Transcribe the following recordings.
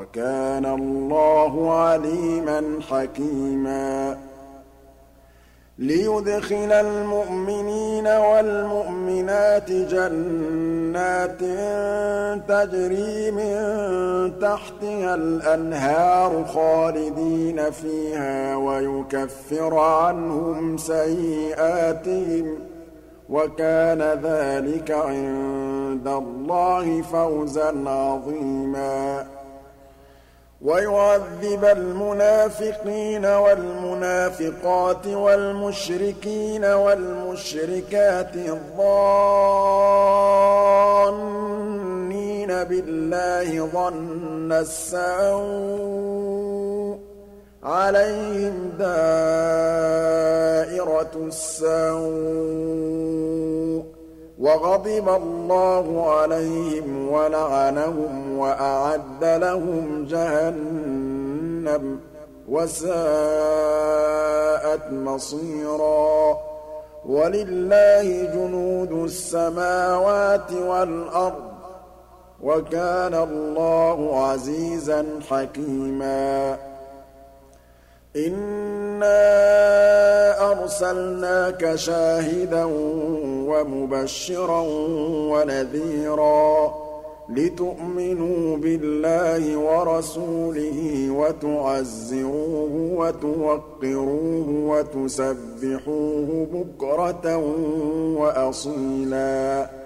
وَكَانَ اللَّهُ عَلِيمًا حَكِيمًا. لِيُدْخِلَ الْمُؤْمِنِينَ وَالْمُؤْمِنَاتِ جَنَّاتٍ تَجْرِي مِن تَحْتِهَا الْأَنْهَارُ خَالِدِينَ فِيهَا وَيُكَفِّرَ عَنْهُمْ سَيِّئَاتِهِمْ ۚ. وَكَانَ ذَٰلِكَ عِندَ اللَّهِ فَوْزًا عَظِيمًا. وَيُعَذِّبَ الْمُنَافِقِينَ وَالْمُنَافِقَاتِ وَالْمُشْرِكِينَ وَالْمُشْرِكَاتِ الظَّانِّينَ بِاللَّهِ ظَنَّ السَّوْءِ ۚ عَلَيْهِمْ دَائِرَةُ السَّوْءِ وَغَضِبَ اللَّهُ عَلَيْهِمْ وَلَعَنَهُمْ وَأَعَدَّ لَهُمْ جَهَنَّمَ ۖ وَسَاءَتْ مَصِيرًا وَلِلَّهِ جُنُودُ السَّمَاوَاتِ وَالْأَرْضِ ۚ وَكَانَ اللَّهُ عَزِيزًا حَكِيمًا إِنَّا أَرْسَلْنَاكَ شَاهِدًا وَمُبَشِّرًا وَنَذِيرًا لِتُؤْمِنُوا بِاللَّهِ وَرَسُولِهِ وَتُعَزِّرُوهُ وَتُوَقِّرُوهُ وَتُسَبِّحُوهُ بُكْرَةً وَأَصِيلًا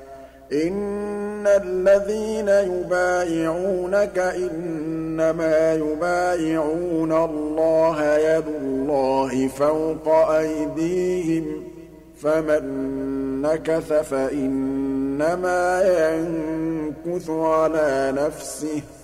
إِنَّ الَّذِينَ يُبَايِعُونَكَ إِنَّمَا يُبَايِعُونَ اللَّهَ يَدُ اللَّهِ فَوْقَ أَيْدِيهِمْ ۚ فَمَن نَّكَثَ فَإِنَّمَا يَنكُثُ عَلَىٰ نَفْسِهِ ۖ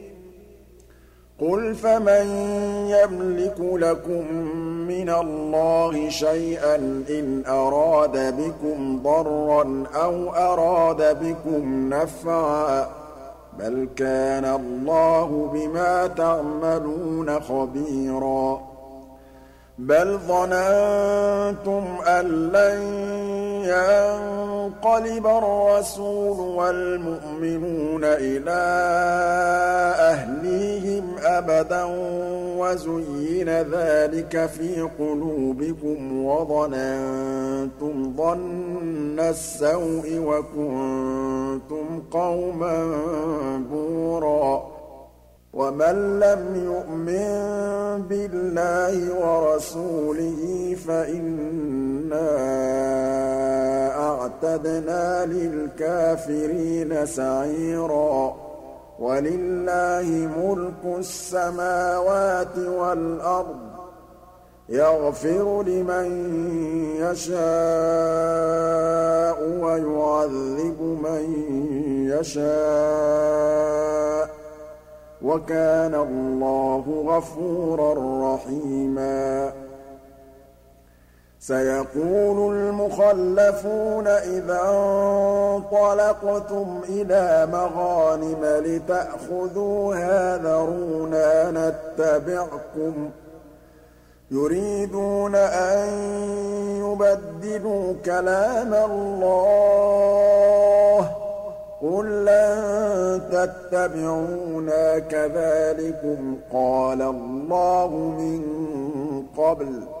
قُلْ فَمَن يَمْلِكُ لَكُم مِّنَ اللَّهِ شَيْئًا إِنْ أَرَادَ بِكُمْ ضَرًّا أَوْ أَرَادَ بِكُمْ نَفْعًا ۚ بَلْ كَانَ اللَّهُ بِمَا تَعْمَلُونَ خَبِيرًا بَلْ ظَنَنتُمْ أَن لَّن يَنقَلِبَ الرَّسُولُ وَالْمُؤْمِنُونَ إِلَىٰ أَهْلِيهِمْ أَبَدًا وَزُيِّنَ ذَٰلِكَ فِي قُلُوبِكُمْ وَظَنَنتُمْ ظَنَّ السَّوْءِ وَكُنتُمْ قَوْمًا بُورًا وَمَن لَّمْ يُؤْمِن بِاللَّهِ وَرَسُولِهِ فَإِنَّا أَعْتَدْنَا لِلْكَافِرِينَ سَعِيرًا وَلِلَّهِ مُلْكُ السَّمَاوَاتِ وَالْأَرْضِ ۚ يَغْفِرُ لِمَن يَشَاءُ وَيُعَذِّبُ مَن يَشَاءُ ۚ وَكَانَ اللَّهُ غَفُورًا رَّحِيمًا سيقول المخلفون إذا انطلقتم إلى مغانم لتأخذوها ذرونا نتبعكم يريدون أن يبدلوا كلام الله قل لن تتبعونا كذلكم قال الله من قبل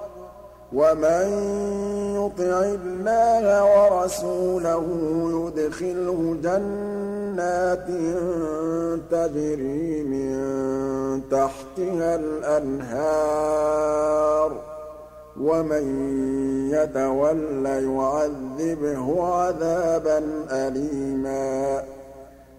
وَمَن يُطِعِ اللَّهَ وَرَسُولَهُ يُدْخِلْهُ جَنَّاتٍ تَجْرِي مِن تَحْتِهَا الْأَنْهَارُ ۖ وَمَن يَتَوَلَّ يُعَذِّبْهُ عَذَابًا أَلِيمًا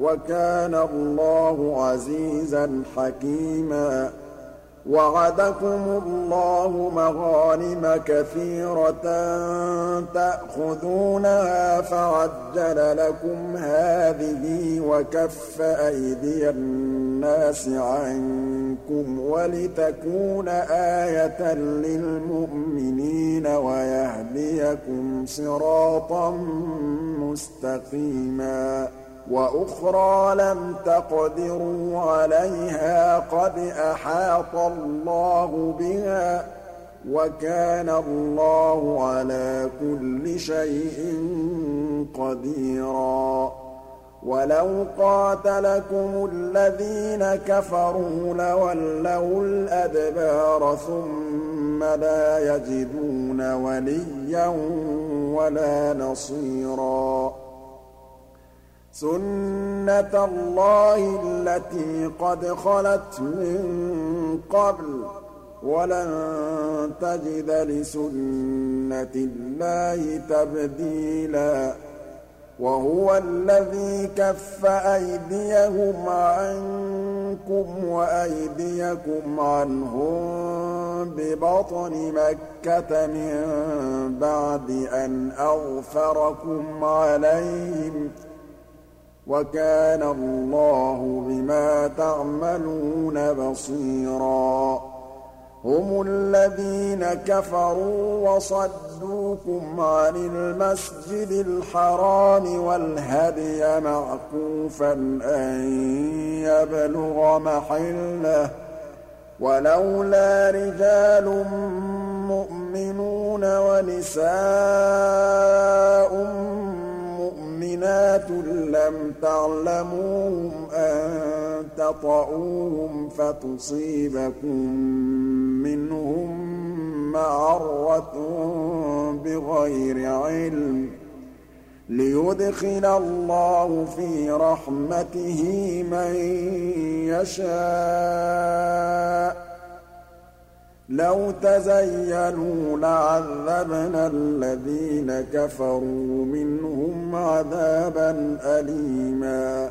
وَكَانَ اللَّهُ عَزِيزًا حَكِيمًا وَعَدَكُمُ اللَّهُ مَغَانِمَ كَثِيرَةً تَأْخُذُونَهَا فَعَجَّلَ لَكُمْ هَٰذِهِ وَكَفَّ أَيْدِيَ النَّاسِ عَنكُمْ وَلِتَكُونَ آيَةً لِّلْمُؤْمِنِينَ وَيَهْدِيَكُمْ صِرَاطًا مُّسْتَقِيمًا وَأُخْرَىٰ لَمْ تَقْدِرُوا عَلَيْهَا قَدْ أَحَاطَ اللَّهُ بِهَا ۚ وَكَانَ اللَّهُ عَلَىٰ كُلِّ شَيْءٍ قَدِيرًا. وَلَوْ قَاتَلَكُمُ الَّذِينَ كَفَرُوا لَوَلَّوُا الْأَدْبَارَ ثُمَّ لَا يَجِدُونَ وَلِيًّا وَلَا نَصِيرًا. سُنَّةَ اللَّهِ الَّتِي قَدْ خَلَتْ مِن قَبْلُ ۖ وَلَن تَجِدَ لِسُنَّةِ اللَّهِ تَبْدِيلًا وَهُوَ الَّذِي كَفَّ أَيْدِيَهُمْ عَنكُمْ وَأَيْدِيَكُمْ عَنْهُم بِبَطْنِ مَكَّةَ مِن بَعْدِ أَنْ أَظْفَرَكُمْ عَلَيْهِمْ ۚ وَكَانَ اللَّهُ بِمَا تَعْمَلُونَ بَصِيرًا. هُمُ الَّذِينَ كَفَرُوا وَصَدُّوكُمْ عَنِ الْمَسْجِدِ الْحَرَامِ وَالْهَدْيَ مَعْكُوفًا أَن يَبْلُغَ مَحِلَّهُ ۚ. وَلَوْلَا رِجَالٌ مُّؤْمِنُونَ وَنِسَاءٌ لَّمْ تَعْلَمُوهُمْ أَن تَطَئُوهُمْ فَتُصِيبَكُم مِّنْهُم مَّعَرَّةٌ بِغَيْرِ عِلْمٍ لِّيُدْخِلَ اللَّهُ فِي رَحْمَتِهِ مَن يَشَاءُ لَوْ تَزَيَّلُوا لَعَذَّبْنَا الَّذِينَ كَفَرُوا مِنْهُمْ عَذَابًا أَلِيمًا.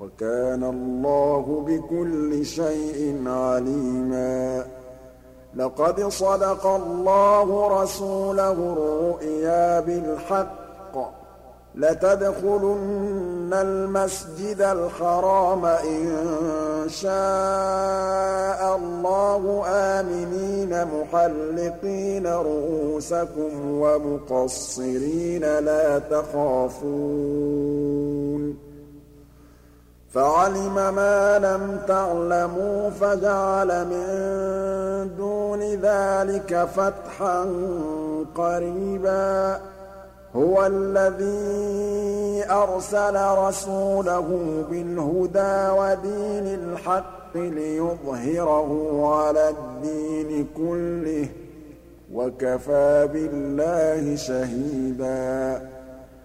وَكَانَ اللَّهُ بِكُلِّ شَيْءٍ عَلِيمًا. لَقَدْ صَدَقَ اللَّهُ رَسُولَهُ الرُّؤْيَا بِالْحَقِّ ۖ. لَتَدْخُلُنَّ الْمَسْجِدَ الْحَرَامَ إِن شَاءَ اللَّهُ آمِنِينَ مُحَلِّقِينَ رُءُوسَكُمْ وَمُقَصِّرِينَ لَا تَخَافُونَ. فَعَلِمَ مَا لَمْ تَعْلَمُوا فَجَعَلَ مِن دُونِ ذَٰلِكَ فَتْحًا قَرِيبًا. هُوَ الَّذِي أَرْسَلَ رَسُولَهُ بِالْهُدَىٰ وَدِينِ الْحَقِّ لِيُظْهِرَهُ عَلَى الدِّينِ كُلِّهِ ۚ وَكَفَىٰ بِاللَّهِ شَهِيدًا.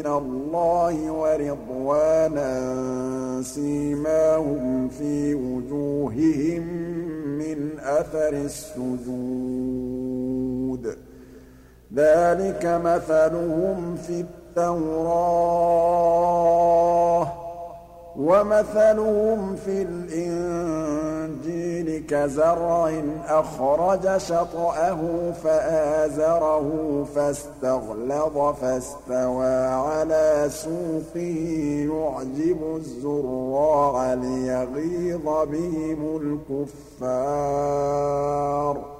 مِّنَ اللَّهِ وَرِضْوَانًا سِيمَاهُمْ فِي وُجُوهِهِم مِّنْ أَثَرِ السُّجُودِ ۚ. ذَٰلِكَ مَثَلُهُمْ فِي التَّوْرَاةِ ۚ. وَمَثَلُهُمْ فِي الْإِنجِيلِ كَزَرْعٍ أَخْرَجَ شَطْأَهُ فَآزَرَهُ فَاسْتَغْلَظَ فَاسْتَوَىٰ عَلَىٰ سُوقِهِ يُعْجِبُ الزُّرَّاعَ لِيَغِيظَ بِهِمُ الْكُفَّارَ